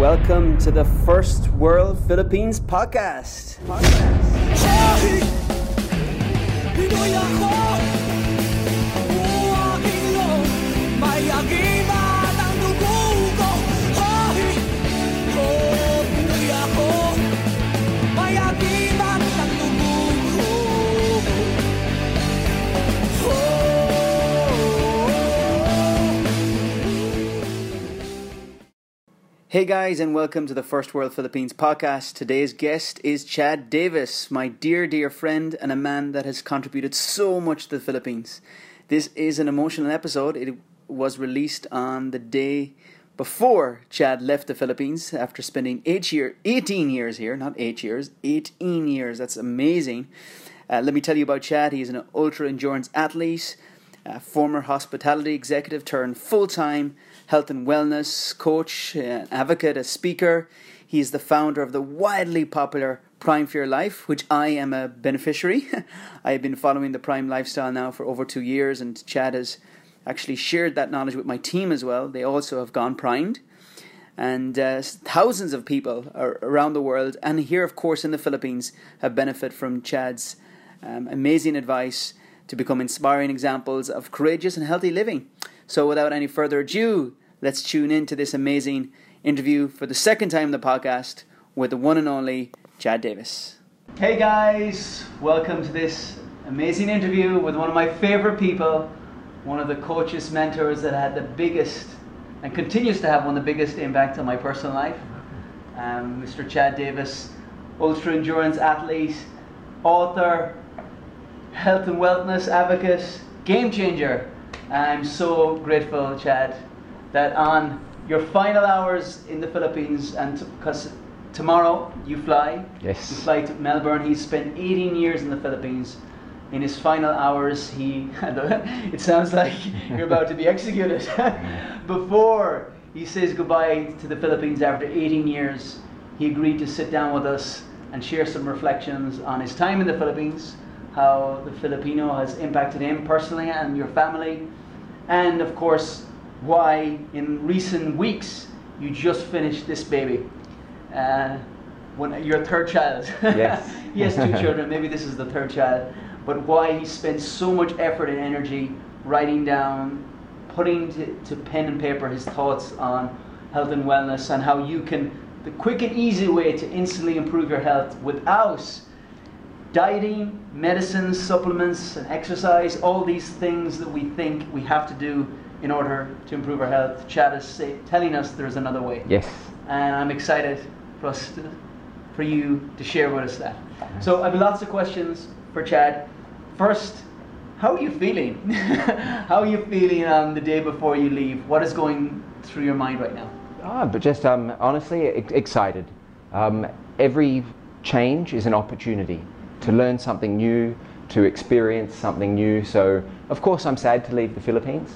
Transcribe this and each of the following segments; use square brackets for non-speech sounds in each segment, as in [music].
Welcome to the First World Philippines podcast. Sorry, Hey guys, and welcome to the First World Philippines podcast. Today's guest is Chad Davis, my dear, dear friend, and a man that has contributed so much to the Philippines. This is an emotional episode. It was released on the day before Chad left the Philippines after spending eight year, 18 years here, not eight years, 18 years. That's amazing. Uh, let me tell you about Chad. He's an ultra endurance athlete, former hospitality executive turned full time health and wellness coach, an advocate, a speaker. He is the founder of the widely popular Prime for Your Life, which I am a beneficiary. [laughs] I have been following the Prime lifestyle now for over two years, and Chad has actually shared that knowledge with my team as well. They also have gone primed. And uh, thousands of people around the world, and here, of course, in the Philippines, have benefited from Chad's um, amazing advice to become inspiring examples of courageous and healthy living. So, without any further ado, let's tune in to this amazing interview for the second time in the podcast with the one and only Chad Davis. Hey guys, welcome to this amazing interview with one of my favorite people, one of the coaches, mentors that had the biggest and continues to have one of the biggest impact on my personal life. Um, Mr. Chad Davis, ultra endurance athlete, author, health and wellness advocate, game changer. I'm so grateful, Chad, that on your final hours in the Philippines, and because tomorrow you fly, Yes. you fly to Melbourne. He spent 18 years in the Philippines. In his final hours, he [laughs] it sounds like [laughs] you're about to be executed. [laughs] Before he says goodbye to the Philippines after 18 years, he agreed to sit down with us and share some reflections on his time in the Philippines, how the Filipino has impacted him personally and your family, and of course, why in recent weeks you just finished this baby. Uh, when your third child. Yes. [laughs] he has two [laughs] children. Maybe this is the third child. But why he spent so much effort and energy writing down, putting to, to pen and paper his thoughts on health and wellness and how you can the quick and easy way to instantly improve your health without dieting, medicines, supplements, and exercise, all these things that we think we have to do in order to improve our health. Chad is say, telling us there's another way. Yes. And I'm excited for us to, for you to share with us that. So I have lots of questions for Chad. First, how are you feeling? [laughs] how are you feeling on the day before you leave? What is going through your mind right now? Ah, but just um, honestly ex- excited. Um, every change is an opportunity to learn something new, to experience something new. So, of course, I'm sad to leave the Philippines.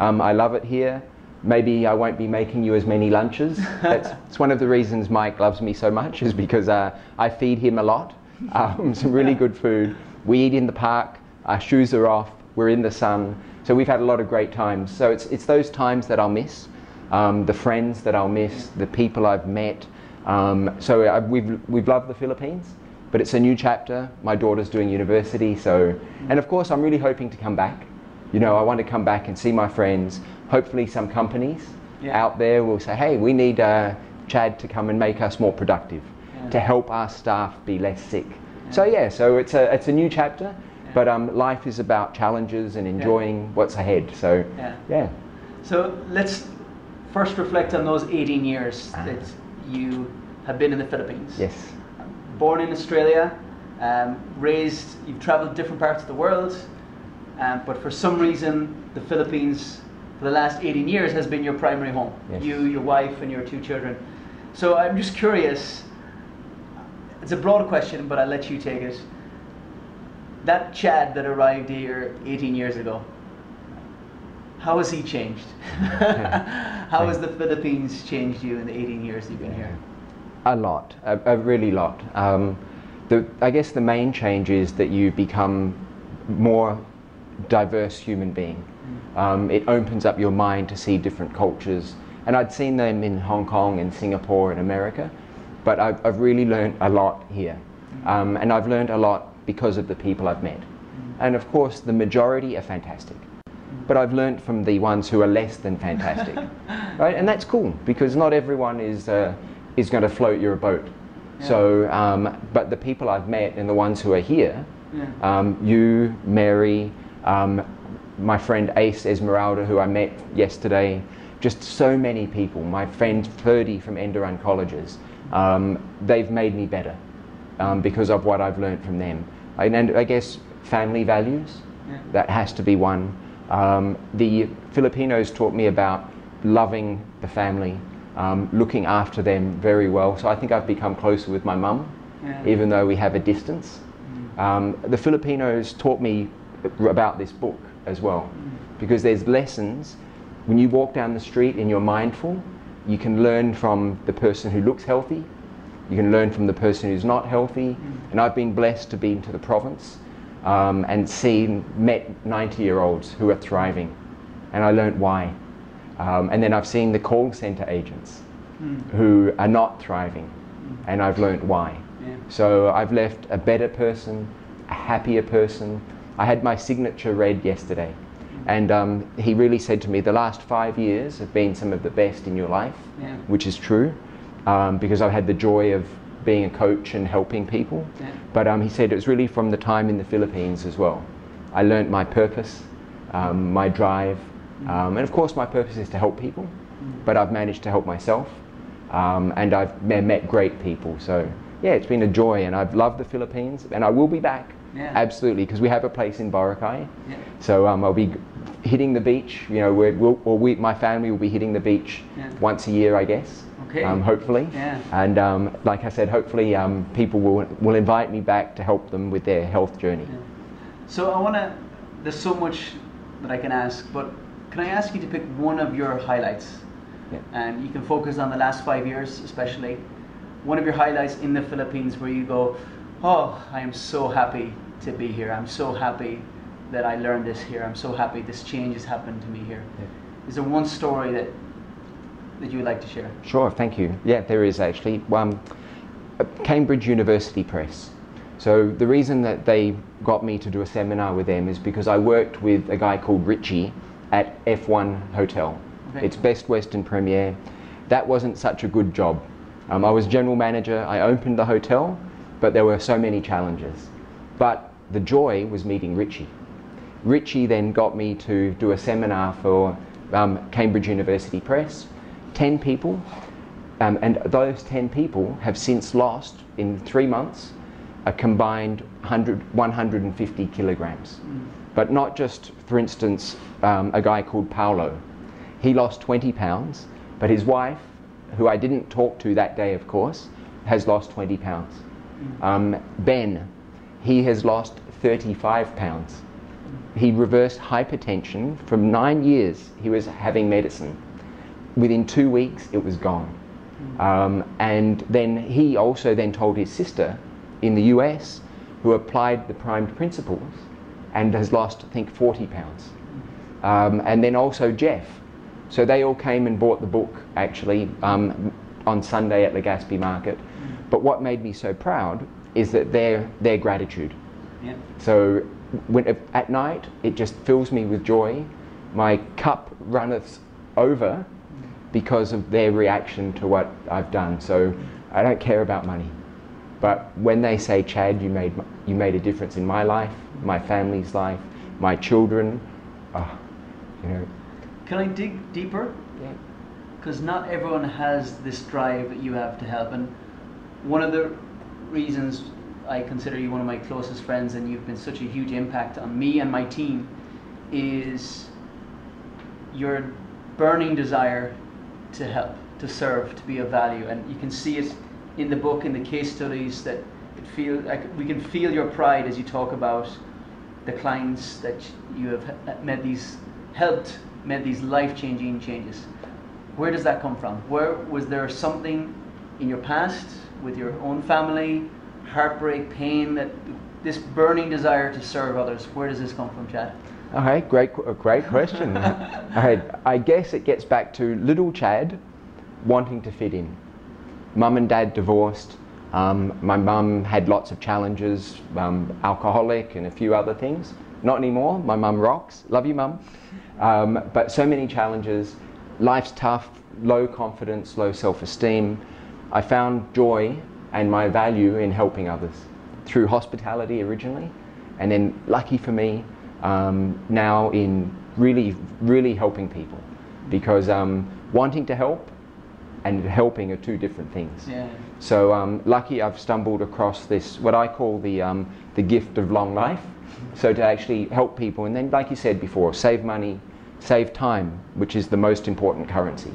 Um, I love it here. Maybe I won't be making you as many lunches. [laughs] That's it's one of the reasons Mike loves me so much, is because uh, I feed him a lot. Um, some really good food. We eat in the park. Our shoes are off. We're in the sun. So we've had a lot of great times. So it's it's those times that I'll miss um, the friends that I'll miss, the people I've met. Um, so I, we've, we've loved the Philippines, but it's a new chapter. My daughter's doing university, so, and of course, I'm really hoping to come back. You know, I want to come back and see my friends. Hopefully, some companies Yeah. out there will say, hey, we need uh, Chad to come and make us more productive, Yeah. to help our staff be less sick. So, yeah, so it's a, it's a new chapter, but um, life is about challenges and enjoying what's ahead. So, Yeah. yeah. So let's first reflect on those 18 years Ah. that you have been in the Philippines. Yes. Born in Australia, um, raised, you've traveled different parts of the world, um, but for some reason, the Philippines for the last 18 years has been your primary home. Yes. You, your wife, and your two children. So I'm just curious. It's a broad question, but I'll let you take it. That Chad that arrived here 18 years ago, how has he changed? [laughs] how has the Philippines changed you in the 18 years you've been here? A lot, a, a really lot. Um, the, I guess the main change is that you become more diverse human being. Um, it opens up your mind to see different cultures, And I'd seen them in Hong Kong and Singapore and America, but I've, I've really learned a lot here. Um, and I've learned a lot because of the people I've met. And of course, the majority are fantastic. But I've learned from the ones who are less than fantastic. [laughs] right? And that's cool because not everyone is, uh, is going to float your boat. So, um, but the people I've met and the ones who are here, Yeah. um, you, Mary, um, my friend Ace Esmeralda, who I met yesterday, just so many people, my friend Ferdy from Enderun Colleges, um, they've made me better um, because of what I've learned from them. And, and I guess family values, Yeah. that has to be one. Um, the Filipinos taught me about loving the family, um, looking after them very well. So I think I've become closer with my mum, Yeah. even though we have a distance. Um, the Filipinos taught me about this book as well, because there's lessons. When you walk down the street and you're mindful, you can learn from the person who looks healthy, you can learn from the person who's not healthy. And I've been blessed to be into the province um, and seen, met 90 year olds who are thriving. And I learned why. Um, and then I've seen the call center agents who are not thriving. And I've learned why. Yeah. So I've left a better person, a happier person. I had my signature read yesterday. And um, he really said to me, the last five years have been some of the best in your life, Yeah. which is true, um, because I've had the joy of being a coach and helping people. Yeah. But um, he said it was really from the time in the Philippines as well. I learned my purpose, um, my drive, um, and of course, my purpose is to help people, but I've managed to help myself, um, and I've met great people. So, yeah, it's been a joy, and I've loved the Philippines, and I will be back. Yeah. Absolutely, because we have a place in Boracay. Yeah. So um, I'll be hitting the beach. You know, we're, we'll, or we, my family will be hitting the beach Yeah. once a year, I guess. Okay. Um, hopefully. Yeah. And um, like I said, hopefully um, people will, will invite me back to help them with their health journey. So I want to. There's so much that I can ask, but can I ask you to pick one of your highlights? Yeah. And you can focus on the last five years, especially. One of your highlights in the Philippines where you go, oh, I am so happy to be here. I'm so happy that I learned this here. I'm so happy this change has happened to me here. Is there one story that that you would like to share? Sure, thank you. Yeah, there is actually. Um, Cambridge University Press. So the reason that they got me to do a seminar with them is because I worked with a guy called Richie at F1 Hotel. Okay. It's Best Western Premier. That wasn't such a good job. Um, I was general manager. I opened the hotel, but there were so many challenges. But the joy was meeting Richie. Richie then got me to do a seminar for um, Cambridge University Press. 10 people, um, and those 10 people have since lost in three months a combined 100, 150 kilograms. But not just, for instance, um, a guy called Paolo. He lost 20 pounds, but his wife, who I didn't talk to that day, of course, has lost 20 pounds. Um, ben, he has lost 35 pounds. He reversed hypertension from nine years he was having medicine. Within two weeks, it was gone. Um, and then he also then told his sister in the US, who applied the primed principles and has lost, I think, 40 pounds. Um, and then also Jeff. So they all came and bought the book actually um, on Sunday at the Legazpi Market. But what made me so proud is that their, their gratitude. Yeah. So when, at night, it just fills me with joy. My cup runneth over because of their reaction to what I've done. So I don't care about money. But when they say, Chad, you made, you made a difference in my life, my family's life, my children, oh, you know, Can I dig deeper? yeah, because not everyone has this drive that you have to help and one of the reasons i consider you one of my closest friends and you've been such a huge impact on me and my team is your burning desire to help to serve to be of value. And you can see it in the book in the case studies that it feel like we can feel your pride as you talk about the clients that you have made these helped made these life-changing changes. Where does that come from? Where was there something in your past with your own family heartbreak pain that this burning desire to serve others where does this come from chad Okay, great, great question. [laughs] okay, I guess it gets back to little Chad wanting to fit in. Mum and dad divorced. Um, my mum had lots of challenges, um, alcoholic and a few other things. Not anymore. My mum rocks. Love you, mum. Um, but so many challenges. Life's tough. Low confidence, low self-esteem. I found joy and my value in helping others through hospitality originally, and then lucky for me, um, now in really, really helping people, because um, wanting to help and helping are two different things. Yeah. So um, lucky I've stumbled across this, what I call the, um, the gift of long life. So to actually help people, and then, like you said before, save money, save time, which is the most important currency.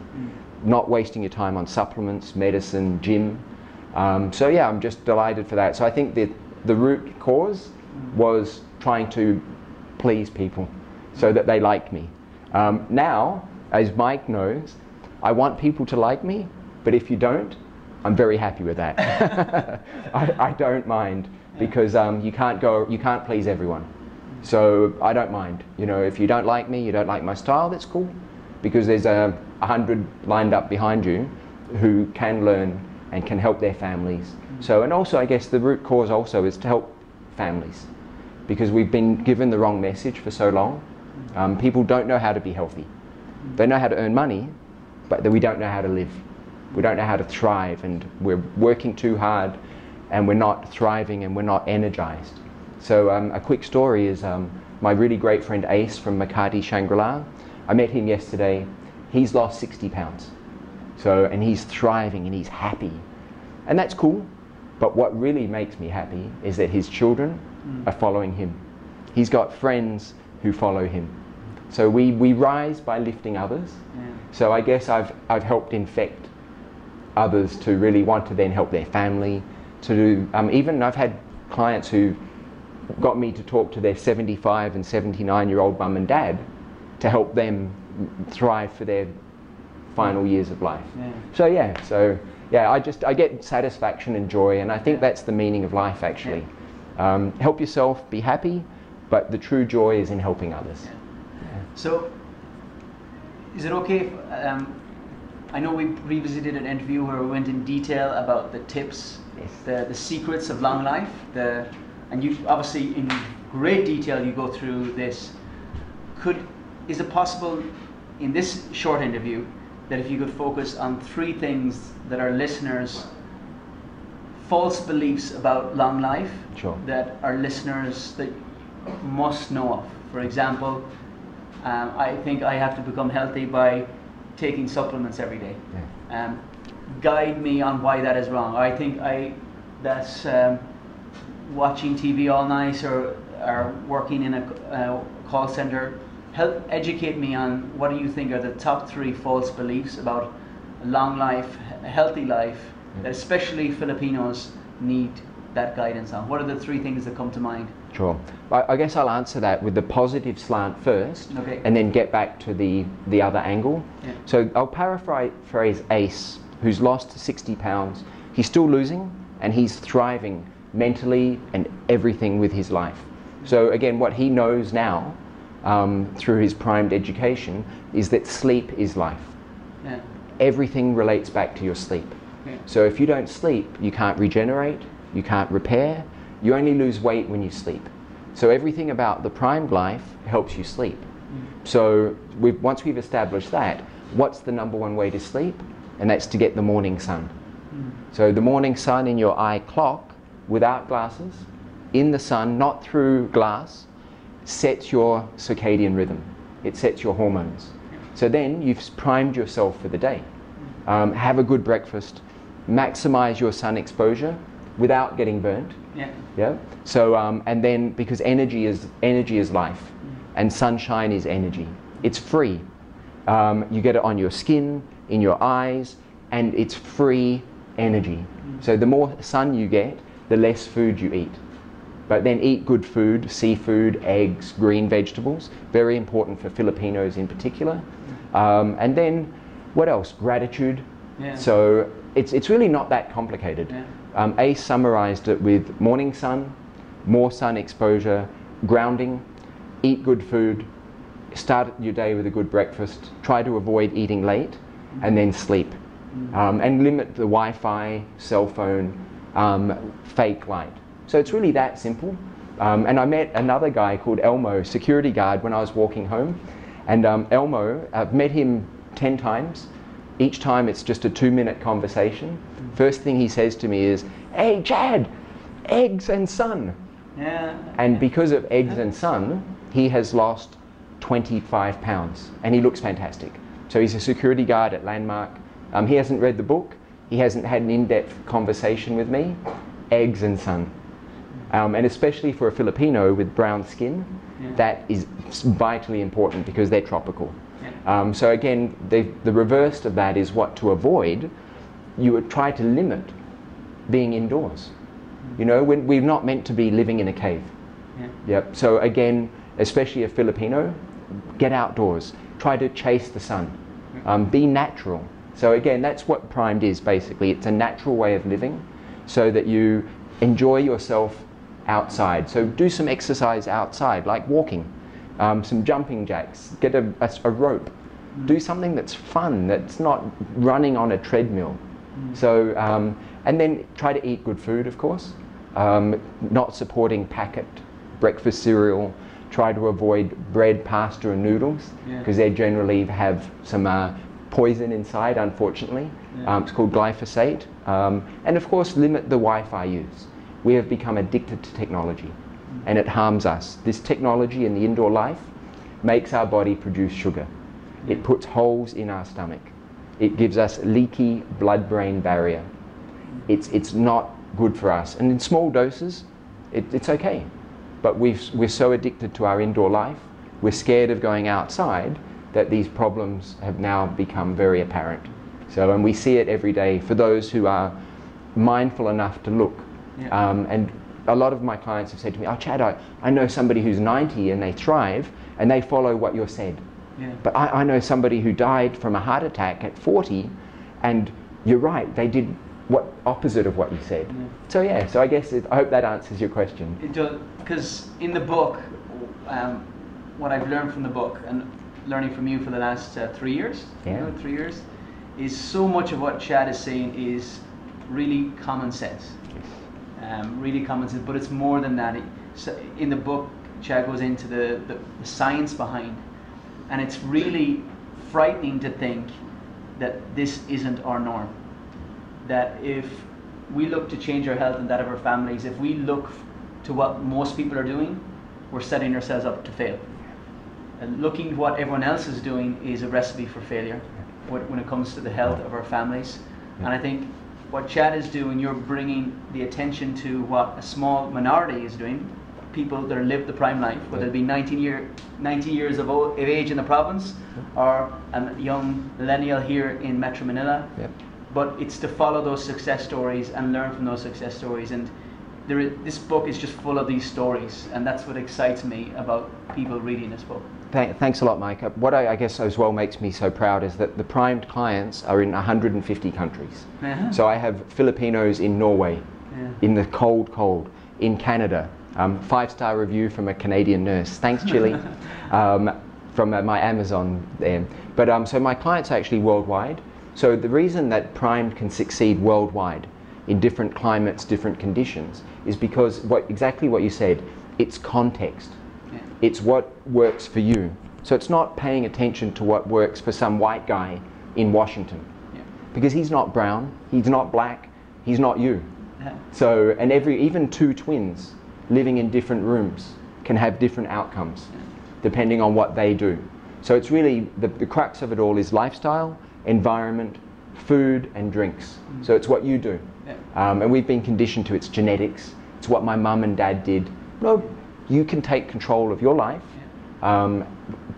Not wasting your time on supplements, medicine, gym. Um, so yeah, I'm just delighted for that. So I think that the root cause was trying to please people so that they like me. Um, now, as Mike knows, I want people to like me, but if you don't, I'm very happy with that. [laughs] I, I don't mind because um, you can't go, you can't please everyone. So I don't mind. You know, if you don't like me, you don't like my style, that's cool, because there's a, a hundred lined up behind you who can learn and can help their families. So, and also, I guess the root cause also is to help families, because we've been given the wrong message for so long. Um, people don't know how to be healthy. They know how to earn money, but we don't know how to live. We don't know how to thrive, and we're working too hard, and we're not thriving, and we're not energized. So, um, a quick story is um, my really great friend Ace from Makati Shangri-La. I met him yesterday. He's lost 60 pounds. So, and he's thriving and he's happy. And that's cool. But what really makes me happy is that his children are following him. He's got friends who follow him. So we, we rise by lifting others. Yeah. So I guess I've, I've helped infect others to really want to then help their family. To do, um, even I've had clients who got me to talk to their 75 and 79 year old mum and dad to help them thrive for their final years of life. Yeah. So yeah, so yeah, I just I get satisfaction and joy, and I think that's the meaning of life actually. Um, help yourself, be happy, but the true joy is in helping others. So, is it okay if um, I know we revisited an interview where we went in detail about the tips, Yes. the, the secrets of long life, the, and you obviously in great detail you go through this. Could is it possible in this short interview that if you could focus on three things that our listeners false beliefs about long life Sure. that our listeners that must know of. For example, um, I think I have to become healthy by taking supplements every day. Um, guide me on why that is wrong. I think I that's um, watching TV all night or, or working in a uh, call center. Help educate me on what do you think are the top three false beliefs about a long life, a healthy life, mm. that especially Filipinos need that guidance on. What are the three things that come to mind? Sure. I, I guess I'll answer that with the positive slant first, Okay. and then get back to the, the other angle. Yeah. So I'll paraphrase Ace, who's lost 60 pounds. He's still losing, and he's thriving mentally and everything with his life. So again, what he knows now, um, through his primed education, is that sleep is life. Yeah. Everything relates back to your sleep. Yeah. So if you don't sleep, you can't regenerate, you can't repair, you only lose weight when you sleep. So everything about the primed life helps you sleep. So we've, once we've established that, what's the number one way to sleep? And that's to get the morning sun. So the morning sun in your eye clock, without glasses, in the sun, not through glass, sets your circadian rhythm. It sets your hormones. So then you've primed yourself for the day. Um, have a good breakfast, maximize your sun exposure without getting burnt. Yeah. Yeah. So um, and then because energy is energy is life, and sunshine is energy. It's free. Um, you get it on your skin, in your eyes, and it's free energy. So the more sun you get, the less food you eat. But then eat good food, seafood, eggs, green vegetables. Very important for Filipinos in particular. Um, and then what else? Gratitude. Yeah. So it's, it's really not that complicated. Yeah. Um, Ace summarized it with morning sun, more sun exposure, grounding, eat good food, start your day with a good breakfast, try to avoid eating late, and then sleep. Um, and limit the Wi Fi, cell phone, um, fake light. So it's really that simple. Um, and I met another guy called Elmo, security guard, when I was walking home. And um, Elmo, I've met him 10 times. Each time it's just a two minute conversation. First thing he says to me is, Hey, Chad, eggs and sun. Yeah. And because of eggs and sun, he has lost 25 pounds and he looks fantastic. So he's a security guard at Landmark. Um, he hasn't read the book, he hasn't had an in depth conversation with me. Eggs and sun. Um, and especially for a Filipino with brown skin, Yeah. that is vitally important because they're tropical. Yeah. Um, so again, the, the reverse of that is what to avoid. You would try to limit being indoors. You know, when we're not meant to be living in a cave. Yeah. Yep. So again, especially a Filipino, get outdoors. Try to chase the sun. Um, be natural. So again, that's what primed is basically. It's a natural way of living, so that you enjoy yourself outside. So do some exercise outside, like walking, um, some jumping jacks. Get a, a, a rope. Do something that's fun. That's not running on a treadmill. So um, and then try to eat good food, of course. Um, not supporting packet breakfast cereal. Try to avoid bread, pasta, and noodles Yeah. because they generally have some uh, poison inside, unfortunately. Yeah. Um, it's called glyphosate. Um, and of course, limit the Wi Fi use. We have become addicted to technology and it harms us. This technology in the indoor life makes our body produce sugar, it puts holes in our stomach, it gives us leaky blood brain barrier. It's, it's not good for us. And in small doses, it, it's okay. But we've, we're so addicted to our indoor life, we're scared of going outside that these problems have now become very apparent. So, and we see it every day for those who are mindful enough to look. Yeah. Um, and a lot of my clients have said to me, Oh, Chad, I, I know somebody who's 90 and they thrive and they follow what you're said. Yeah. But I, I know somebody who died from a heart attack at 40, and you're right, they did what opposite of what you said. Yeah. So yeah, so I guess it, I hope that answers your question. It does because in the book, um, what I've learned from the book and learning from you for the last uh, three years, you Yeah. know, three years, is so much of what Chad is saying is really common sense, um, really common sense. But it's more than that. In the book, Chad goes into the, the, the science behind, and it's really frightening to think that this isn't our norm. That if we look to change our health and that of our families, if we look to what most people are doing, we're setting ourselves up to fail. And looking what everyone else is doing is a recipe for failure when it comes to the health of our families. And I think what Chad is doing, you're bringing the attention to what a small minority is doing. People that live the prime life, whether it be 19, year, 19 years of, old, of age in the province or a young millennial here in Metro Manila Yep. but it's to follow those success stories and learn from those success stories. And there is, this book is just full of these stories, and that's what excites me about people reading this book. Thank, thanks a lot, Mike. Uh, What I, I guess as well makes me so proud is that the primed clients are in 150 countries. Uh-huh. So I have Filipinos in Norway, Yeah. in the cold, cold, in Canada. Um, five star review from a Canadian nurse. Thanks, Chile. [laughs] um, from uh, my Amazon there. But um, so my clients are actually worldwide. So the reason that primed can succeed worldwide in different climates, different conditions, is because what exactly what you said. It's context. Yeah. It's what works for you. So it's not paying attention to what works for some white guy in Washington Yeah. because he's not brown, he's not black, he's not you. Yeah. So, and every even two twins living in different rooms can have different outcomes depending on what they do. So it's really the, the crux of it all is lifestyle, environment, food, and drinks. So it's what you do. Yeah. Um, and we've been conditioned to it's genetics. It's what my mum and dad did. No, you can take control of your life, um,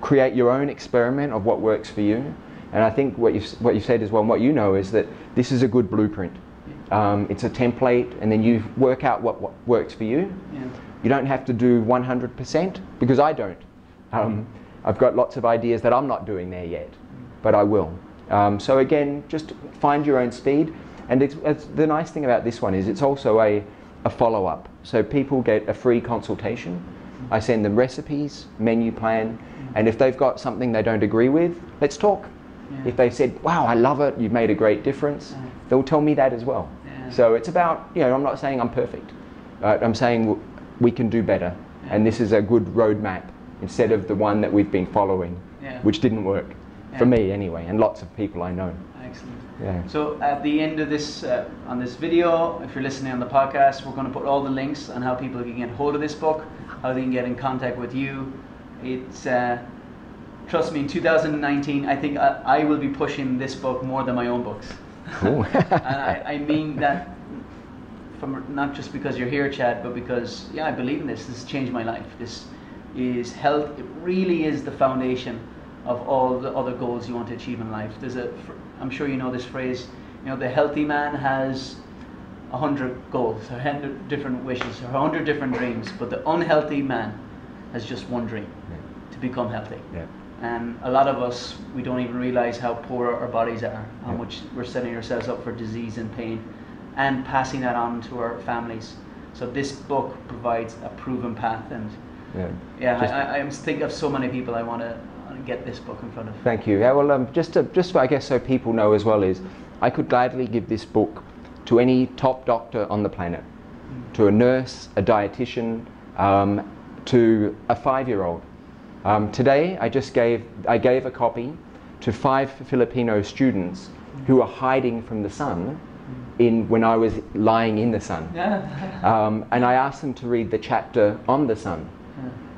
create your own experiment of what works for you. And I think what you've, what you've said as well, and what you know, is that this is a good blueprint. Um, it's a template, and then you work out what, what works for you. Yeah. You don't have to do 100% because I don't. Um, I've got lots of ideas that I'm not doing there yet, but I will. Um, so again, just find your own speed. And it's, it's, the nice thing about this one is it's also a, a follow up. So people get a free consultation I send them recipes, menu plan, and if they've got something they don't agree with, let's talk. Yeah. If they said, "Wow, I love it. You've made a great difference," Yeah. they'll tell me that as well. Yeah. So it's about you know I'm not saying I'm perfect. Right? I'm saying we can do better, and this is a good roadmap instead of the one that we've been following, which didn't work for me anyway, and lots of people I know. Excellent. Yeah. So at the end of this uh, on this video, if you're listening on the podcast, we're going to put all the links on how people can get hold of this book, how they can get in contact with you. It's uh, trust me, in 2019, I think I, I will be pushing this book more than my own books. Cool. [laughs] and I, I mean that from not just because you're here, Chad, but because yeah, I believe in this. This has changed my life. This is health. It really is the foundation of all the other goals you want to achieve in life. There's a, I'm sure you know this phrase. You know, the healthy man has a hundred goals, a hundred different wishes, or a hundred different dreams, but the unhealthy man has just one dream: to become healthy. yeah. And a lot of us, we don't even realize how poor our bodies are, how Yeah. much we're setting ourselves up for disease and pain, and passing that on to our families. So this book provides a proven path, and yeah. yeah, I, I, I think of so many people I want to get this book in front of. Thank you. Yeah, well, um, just to, just I guess so people know as well is, I could gladly give this book to any top doctor on the planet, to a nurse, a dietitian, um, to a five-year-old. Um, today, I just gave I gave a copy to five Filipino students who are hiding from the sun, in when I was lying in the sun. Yeah. [laughs] Um, and I asked them to read the chapter on the sun.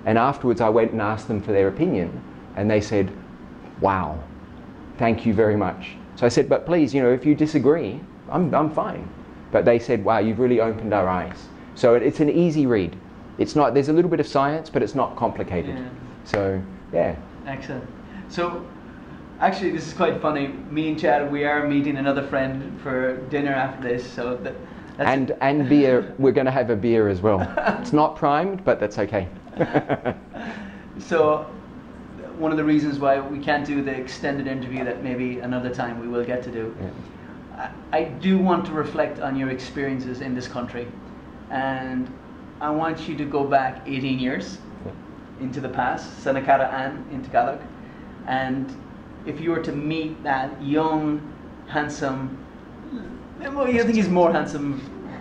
And afterwards, I went and asked them for their opinion, and they said, Wow, thank you very much. So I said, But please, you know, if you disagree, I'm, I'm fine. But they said, Wow, you've really opened our eyes. So it, it's an easy read. It's not, there's a little bit of science, but it's not complicated. Yeah. So, yeah. Excellent. So, actually, this is quite funny. Me and Chad, we are meeting another friend for dinner after this. So that, that's And, and beer, we're going to have a beer as well. [laughs] It's not primed, but that's okay. [laughs] So, one of the reasons why we can't do the extended interview that maybe another time we will get to do. Yeah. I, I do want to reflect on your experiences in this country, and I want you to go back 18 years into the past, Senakara and in Tagalog, and if you were to meet that young, handsome, well, you think he's more handsome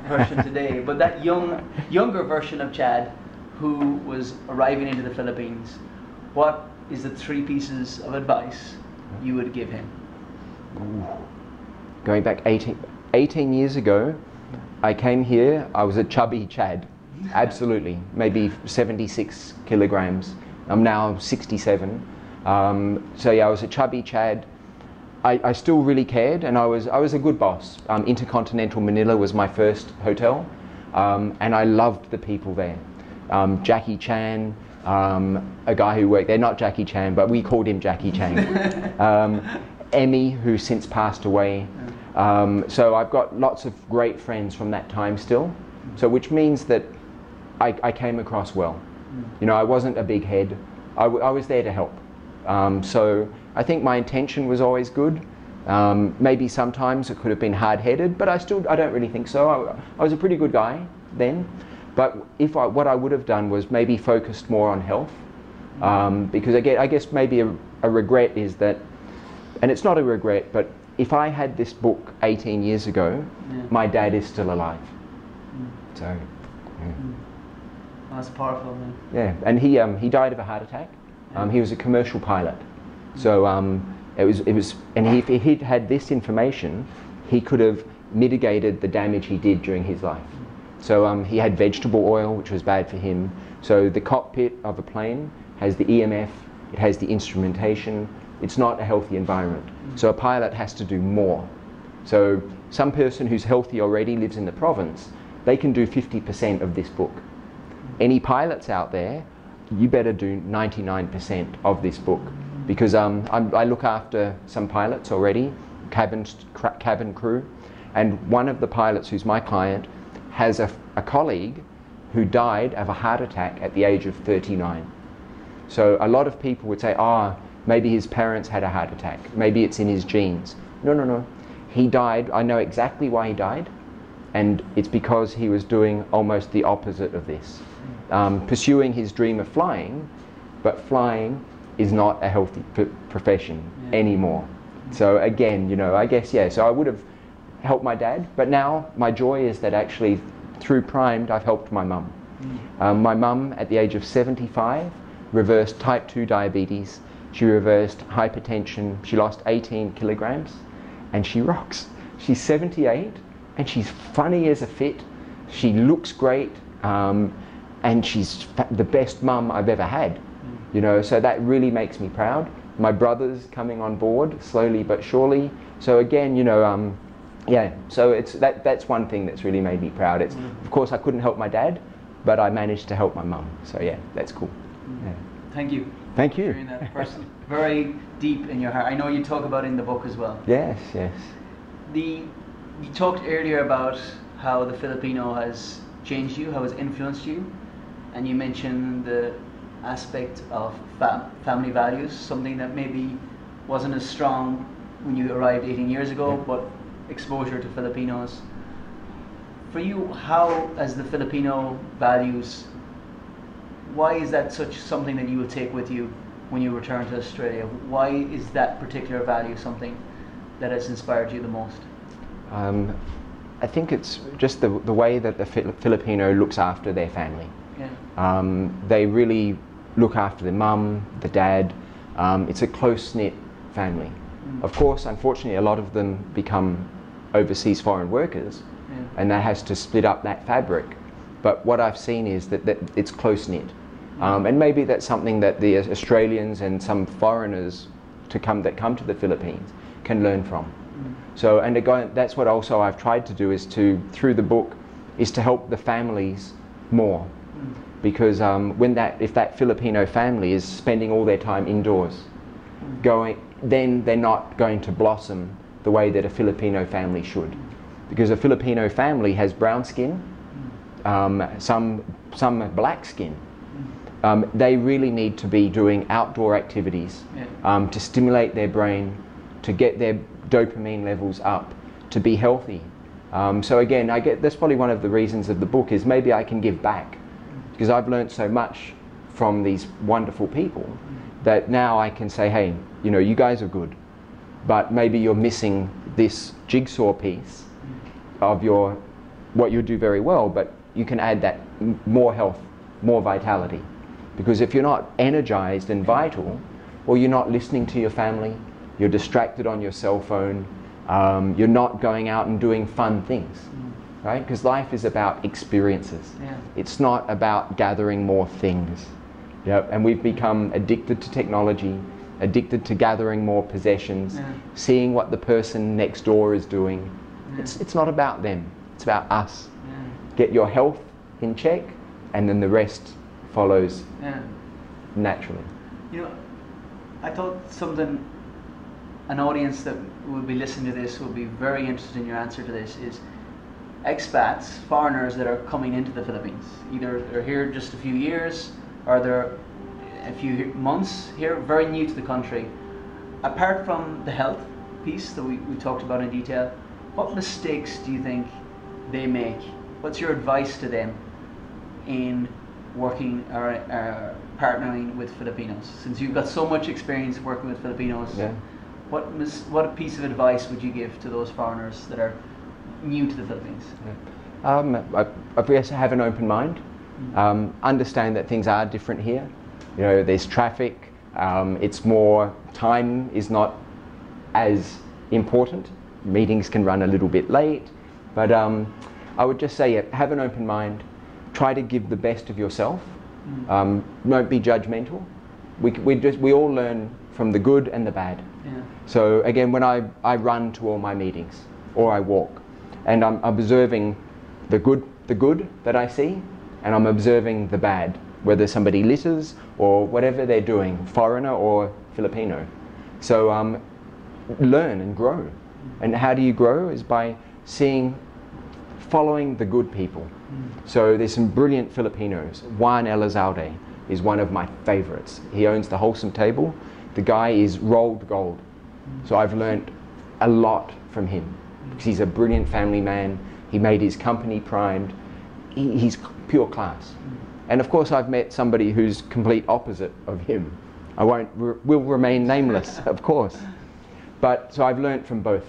version [laughs] today, but that young, younger version of Chad, who was arriving into the Philippines, what is the three pieces of advice you would give him? Going back 18, 18 years ago, I came here, I was a chubby Chad. [laughs] Absolutely. Maybe 76 kilograms. I'm now 67. Um, so yeah, I was a chubby Chad. I, I still really cared and I was, I was a good boss. Um, Intercontinental Manila was my first hotel um, and I loved the people there. Um, Jackie Chan, um, a guy who worked there, not Jackie Chan, but we called him Jackie Chan. [laughs] um, Emmy, who since passed away. Um, so I've got lots of great friends from that time still. So which means that I, I came across well. You know, I wasn't a big head. I, w- I was there to help. Um, so I think my intention was always good. Um, maybe sometimes it could have been hard-headed, but I still I don't really think so. I, I was a pretty good guy then. But if I, what I would have done was maybe focused more on health, um, because I, get, I guess maybe a, a regret is that, and it's not a regret, but if I had this book 18 years ago, Yeah. my dad is still alive. So, yeah. Oh, that's powerful, man. Yeah, and he um, he died of a heart attack. Um, he was a commercial pilot, so um, it was it was, and he, if he'd had this information, he could have mitigated the damage he did during his life. So um, he had vegetable oil, which was bad for him. So the cockpit of a plane has the EMF, it has the instrumentation. It's not a healthy environment. So a pilot has to do more. So some person who's healthy already lives in the province, they can do 50% of this book any pilots out there, you better do 99% of this book because um, I'm, I look after some pilots already, cabin, cra- cabin crew, and one of the pilots who's my client has a, a colleague who died of a heart attack at the age of 39. So a lot of people would say, ah, maybe his parents had a heart attack, maybe it's in his genes. No, no, no. He died, I know exactly why he died, and it's because he was doing almost the opposite of this. um, pursuing his dream of flying, but flying is not a healthy p- profession Yeah. anymore. So again, you know, I guess yeah. So I would have helped my dad, but now my joy is that actually through Primed, I've helped my mum. Um, my mum, at the age of 75, reversed type 2 diabetes. She reversed hypertension. She lost 18 kilograms, and she rocks. She's 78, and she's funny as a fit. She looks great, um, and she's fa- the best mum I've ever had. You know, so that really makes me proud. My brother's coming on board slowly but surely. So again, you know, um, yeah. So it's that. That's one thing that's really made me proud. It's mm. of course I couldn't help my dad, but I managed to help my mum. So yeah, that's cool. Mm. Yeah. Thank you. Thank you. That person. Very deep in your heart. I know you talk about it in the book as well. Yes, yes. The you talked earlier about how the Filipino has changed you, how it's influenced you, and you mentioned the aspect of fam- family values, something that maybe wasn't as strong when you arrived 18 years ago, Yeah. but exposure to Filipinos. For you, how, as the Filipino values, why is that such something that you will take with you when you return to Australia? Why is that particular value something that has inspired you the most? Um, I think it's just the, the way that the Filipino looks after their family. Yeah. Um, they really look after the mum, the dad. Um, it's a close knit family. Of course, unfortunately, a lot of them become overseas foreign workers, and that has to split up that fabric. But what I've seen is that, that it's close knit. Um, and maybe that's something that the Australians and some foreigners to come that come to the Philippines can learn from. So, and again, that's what also I've tried to do is to, through the book, is to help the families more. Because um, when that, if that Filipino family is spending all their time indoors, going, then they're not going to blossom the way that a Filipino family should. Because a Filipino family has brown skin, um, some, some black skin. Um, they really need to be doing outdoor activities Yeah. um, to stimulate their brain, to get their dopamine levels up, to be healthy. Um, so again, I get that's probably one of the reasons of the book is maybe I can give back because I've learned so much from these wonderful people that now I can say, hey, you know, you guys are good, but maybe you're missing this jigsaw piece of your what you do very well, but you can add that more health, more vitality. Because if you're not energized and vital, or you're not listening to your family, you're distracted on your cell phone, um, you're not going out and doing fun things, right? Because life is about experiences. Yeah. It's not about gathering more things. Yep. And we've become addicted to technology, addicted to gathering more possessions, Yeah. seeing what the person next door is doing. Yeah. It's, it's not about them, it's about us. Yeah. Get your health in check, and then the rest follows naturally. You know, I thought something an audience that will be listening to this will be very interested in your answer to this is expats, foreigners that are coming into the Philippines. Either they're here just a few years or they're a few months here, very new to the country. Apart from the health piece that we, we talked about in detail, what mistakes do you think they make? What's your advice to them in working or uh, partnering with Filipinos? Since you've got so much experience working with Filipinos, Yeah. what mis- what piece of advice would you give to those foreigners that are new to the Philippines? Um, I, I guess have an open mind. Um, understand that things are different here. You know, there's traffic. Um, it's more time is not as important. Meetings can run a little bit late, but um, I would just say yeah, have an open mind. Try to give the best of yourself. Um, don't be judgmental. We, we just we all learn from the good and the bad. Yeah. So again, when I, I run to all my meetings or I walk, and I'm observing the good the good that I see, and I'm observing the bad, whether somebody litters or whatever they're doing, foreigner or Filipino. So um, learn and grow. And how do you grow? Is by seeing, following the good people. Hmm. So there's some brilliant Filipinos. Juan Elizalde is one of my favorites. He owns the Wholesome Table. The guy is rolled gold. Hmm. So I've learned a lot from him because he's a brilliant family man. He made his company primed. He, he's pure class. And of course, I've met somebody who's complete opposite of him. I won't, re- will remain nameless, [laughs] of course. But so I've learnt from both.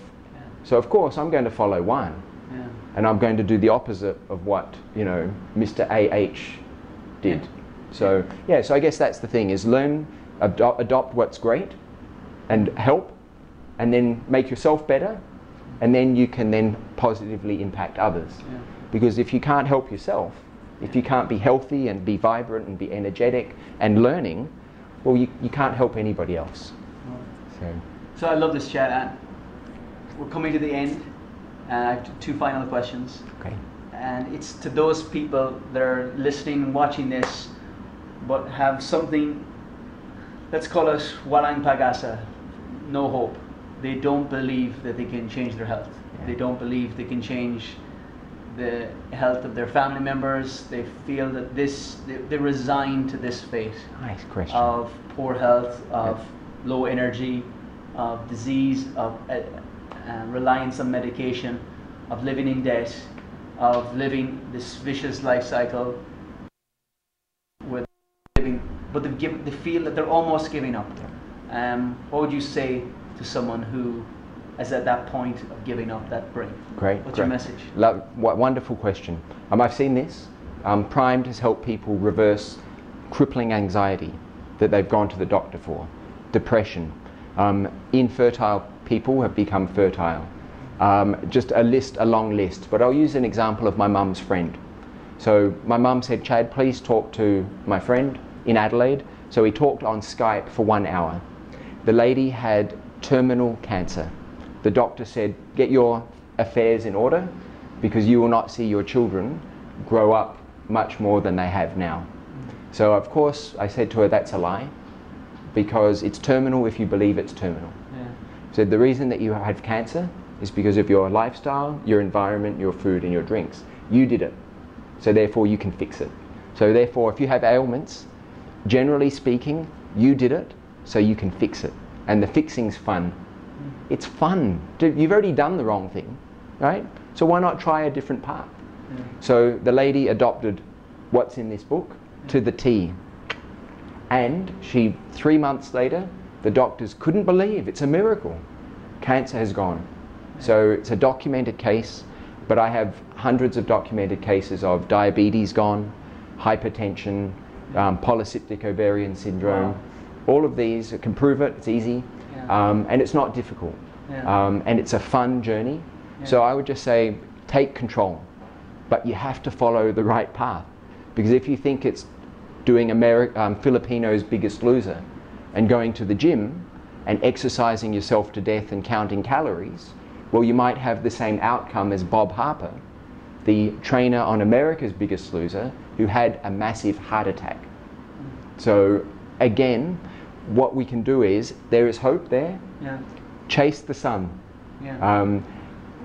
So of course, I'm going to follow one, Yeah. and I'm going to do the opposite of what you know Mr. AH did. Yeah. So yeah, so I guess that's the thing: is learn, ado- adopt what's great, and help, and then make yourself better, and then you can then positively impact others. Yeah. Because if you can't help yourself, if you can't be healthy and be vibrant and be energetic and learning, well, you, you can't help anybody else. So, So I love this chat, and we're coming to the end. And I have two final questions. okay. and it's to those people that are listening, and watching this, but have something. Let's call it walang pagasa, no hope. They don't believe that they can change their health. Yeah. They don't believe they can change the health of their family members. They feel that this they, they resign to this fate Nice question. of poor health, of low energy, of disease, of uh, uh, reliance on medication, of living in debt, of living this vicious life cycle with living, but they, give, they feel that they're almost giving up. Um, what would you say to someone who is at that point of giving up that brink? Great. What's great. your message? Lo- w- wonderful question. Um, I've seen this. Um, Primed has helped people reverse crippling anxiety that they've gone to the doctor for, depression. Um, infertile people have become fertile. Um, just a list, a long list. But I'll use an example of my mum's friend. So my mum said, Chad, please talk to my friend in Adelaide. So we talked on Skype for one hour. The lady had terminal cancer. The doctor said, get your affairs in order because you will not see your children grow up much more than they have now. So, of course, I said to her, that's a lie because it's terminal if you believe it's terminal. Yeah. So the reason that you have cancer is because of your lifestyle, your environment, your food, and your drinks. You did it. So therefore, you can fix it. So therefore, if you have ailments, generally speaking, you did it, so you can fix it. And the fixing's fun. It's fun. You've already done the wrong thing, right? So why not try a different path? Yeah. So the lady adopted what's in this book to the T. And she, three months later, the doctors couldn't believe it's a miracle. Cancer has gone. So it's a documented case, but I have hundreds of documented cases of diabetes gone, hypertension, um, polycystic ovarian syndrome. Wow. All of these can prove it. It's easy. Um, and it's not difficult, um, and it's a fun journey. So I would just say take control, but you have to follow the right path, because if you think it's doing Ameri- um, Filipino's Biggest Loser and going to the gym and exercising yourself to death and counting calories, well, you might have the same outcome as Bob Harper, the trainer on America's Biggest Loser, who had a massive heart attack. So, again, what we can do is there is hope there. Yeah. Chase the sun. Yeah. Um,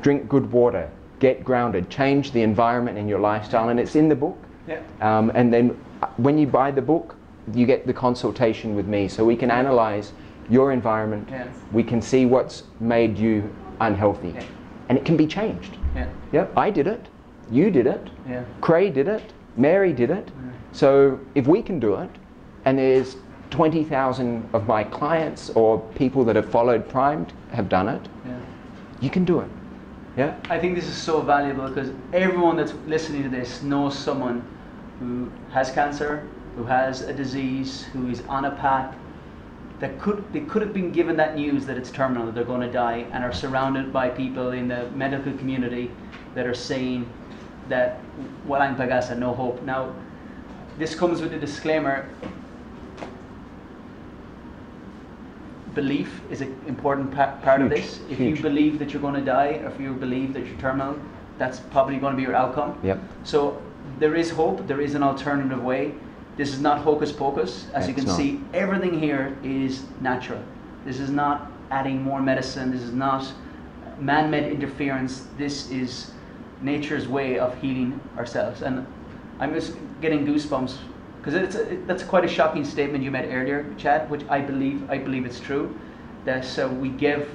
drink good water. Get grounded. Change the environment and your lifestyle, and it's in the book. yeah. Um, and then uh, when you buy the book, you get the consultation with me so we can analyze your environment. Yeah. We can see what's made you unhealthy. Yeah. And it can be changed. Yeah. Yep, I did it. You did it. Yeah. Cray did it. Mary did it. So if we can do it, and there's 20,000 of my clients or people that have followed Primed have done it, Yeah. you can do it. Yeah? I think this is so valuable because everyone that's listening to this knows someone who has cancer, who has a disease, who is on a path that could they could have been given that news that it's terminal, that they're going to die, and are surrounded by people in the medical community that are saying that walang pagasa, no hope. Now, this comes with a disclaimer. Belief is an important pa- part of this. If huge. you believe that you're going to die, or if you believe that you're terminal, that's probably going to be your outcome. Yep. So there is hope. There is an alternative way. This is not hocus pocus. As you can not. see, everything here is natural. This is not adding more medicine. This is not man-made interference. This is nature's way of healing ourselves. And I'm just getting goosebumps because it's a, it, that's quite a shocking statement you made earlier, Chad. Which I believe I believe it's true. That so we give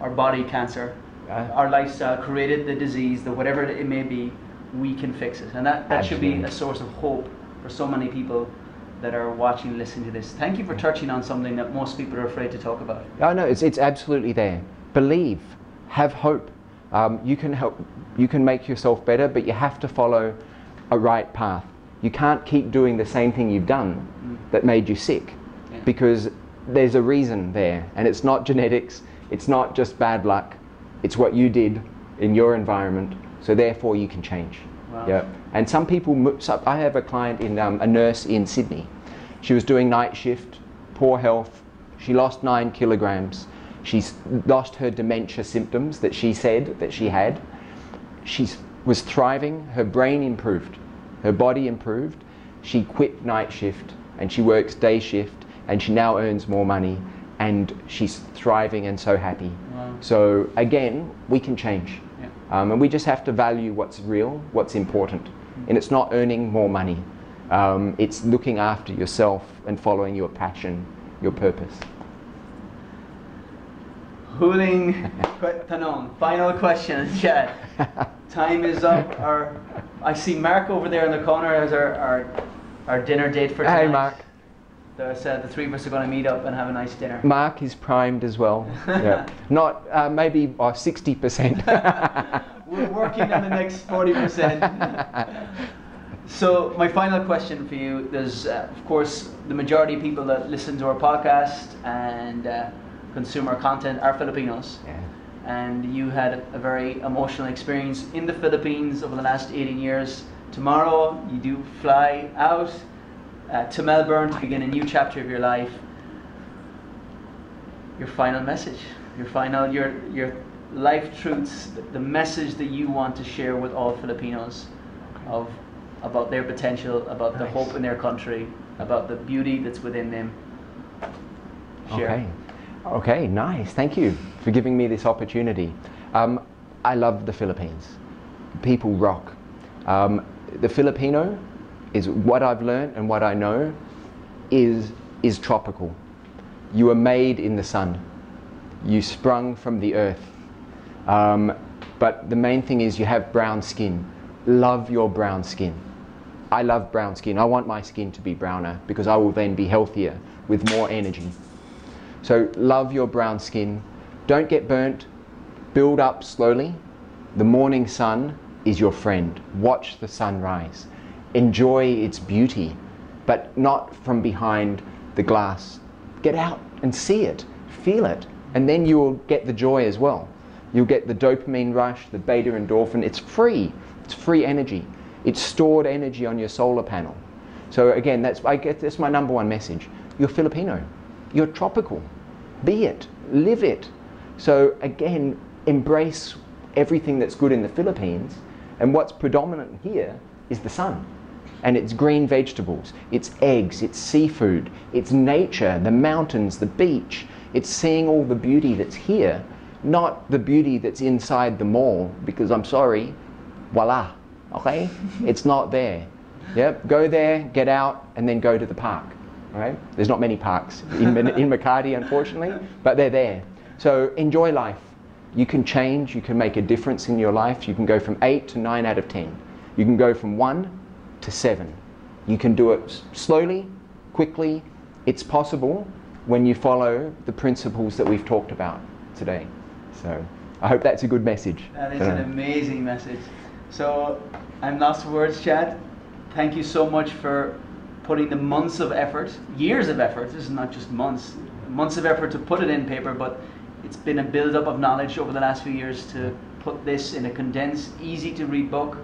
our body cancer, Uh, our lifestyle created the disease, that whatever it may be, we can fix it, and that, that should be a source of hope for so many people that are watching and listening to this. Thank you for touching on something that most people are afraid to talk about. I know it's, it's absolutely there. Believe, have hope. Um, you can help. You can make yourself better, but you have to follow a right path. You can't keep doing the same thing you've done that made you sick, Yeah. because there's a reason there, and it's not genetics. It's not just bad luck. It's what you did in your environment. So therefore, you can change. Wow. Yeah. And some people. So I have a client in um, a nurse in Sydney. She was doing night shift, poor health. She lost nine kilograms. She's lost her dementia symptoms that she said that she had. She was thriving. Her brain improved. Her body improved. She quit night shift and she works day shift and she now earns more money and she's thriving and so happy. Wow. So again, we can change. Yeah. Um, and we just have to value what's real, what's important. And it's not earning more money, um, it's looking after yourself and following your passion, your purpose. Huling [laughs] Tanon, final question, Chad. [laughs] Time is up. Our, I see Mark over there in the corner as our, our, our dinner date for tonight. Hey, Mark. There's, uh, the three of us are going to meet up and have a nice dinner. Mark is primed as well. [laughs] Yeah. Not uh, maybe uh, 60%. [laughs] We're working on the next 40%. [laughs] So, my final question for you there's, uh, of course, the majority of people that listen to our podcast and uh, consume our content are Filipinos. yeah. And you had a very emotional experience in the Philippines over the last 18 years. Tomorrow, you do fly out uh, to Melbourne to begin a new chapter of your life. Your final message, your final, your, your life truths, the- the message that you want to share with all Filipinos of about their potential, about the Nice. hope in their country, about the beauty that's within them. Share. Okay. Okay, nice. Thank you for giving me this opportunity. Um, I love the Philippines. People rock. Um, the Filipino is what I've learned and what I know is, is tropical. You are made in the sun. You sprung from the earth. Um, but the main thing is you have brown skin. Love your brown skin. I love brown skin. I want my skin to be browner because I will then be healthier with more energy. So love your brown skin. Don't get burnt. Build up slowly. The morning sun is your friend. Watch the sunrise. Enjoy its beauty, but not from behind the glass. Get out and see it, feel it, and then you will get the joy as well. You'll get the dopamine rush, the beta endorphin. It's free. It's free energy. It's stored energy on your solar panel. So again, that's I get that's my number one message. You're Filipino. You're tropical. Be it. Live it. So again, embrace everything that's good in the Philippines, and what's predominant here is the sun. And it's green vegetables, it's eggs, it's seafood, it's nature, the mountains, the beach. It's seeing all the beauty that's here, not the beauty that's inside the mall, because I'm sorry, voila, okay? [laughs] it's not there. Yep, go there, get out, and then go to the park. Right? There's not many parks in, in Makati, unfortunately, but they're there. So enjoy life. You can change, you can make a difference in your life. You can go from 8 to 9 out of 10. You can go from 1 to 7. You can do it slowly, quickly. It's possible when you follow the principles that we've talked about today. So I hope that's a good message. That is Uh, an amazing message. So I'm lost words, Chad. Thank you so much for putting the months of effort, years of effort. This is not just months, months of effort to put it in paper, but it's been a build up of knowledge over the last few years to put this in a condensed, easy to read book.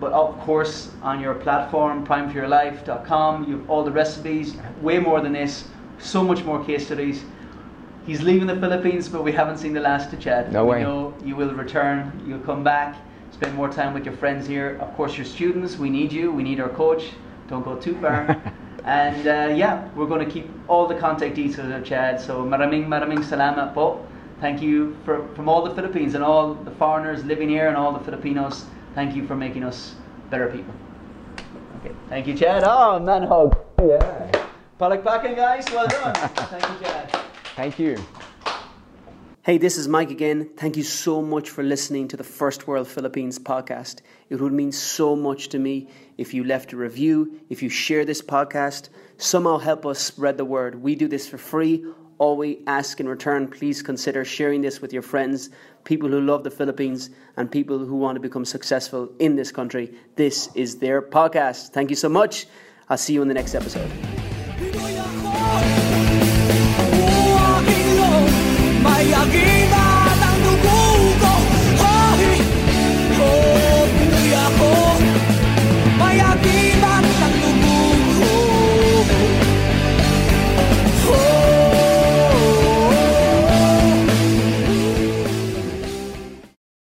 But of course, on your platform, primeforyourlife.com, you have all the recipes, way more than this, so much more case studies. He's leaving the Philippines, but we haven't seen the last of Chad. No we way. know you will return, you'll come back, spend more time with your friends here. Of course, your students, we need you, we need our coach. Don't go too far. [laughs] and uh, yeah, we're going to keep all the contact details of Chad. So maraming maraming salamat po. Thank you for, from all the Philippines and all the foreigners living here and all the Filipinos. Thank you for making us better people. Okay, thank you, Chad. Oh, man hug. Yeah. Palakpakan, guys. Well done. [laughs] thank you, Chad. Thank you. Hey, this is Mike again. Thank you so much for listening to the First World Philippines podcast. It would mean so much to me if you left a review, if you share this podcast, somehow help us spread the word. We do this for free. All we ask in return, please consider sharing this with your friends, people who love the Philippines, and people who want to become successful in this country. This is their podcast. Thank you so much. I'll see you in the next episode.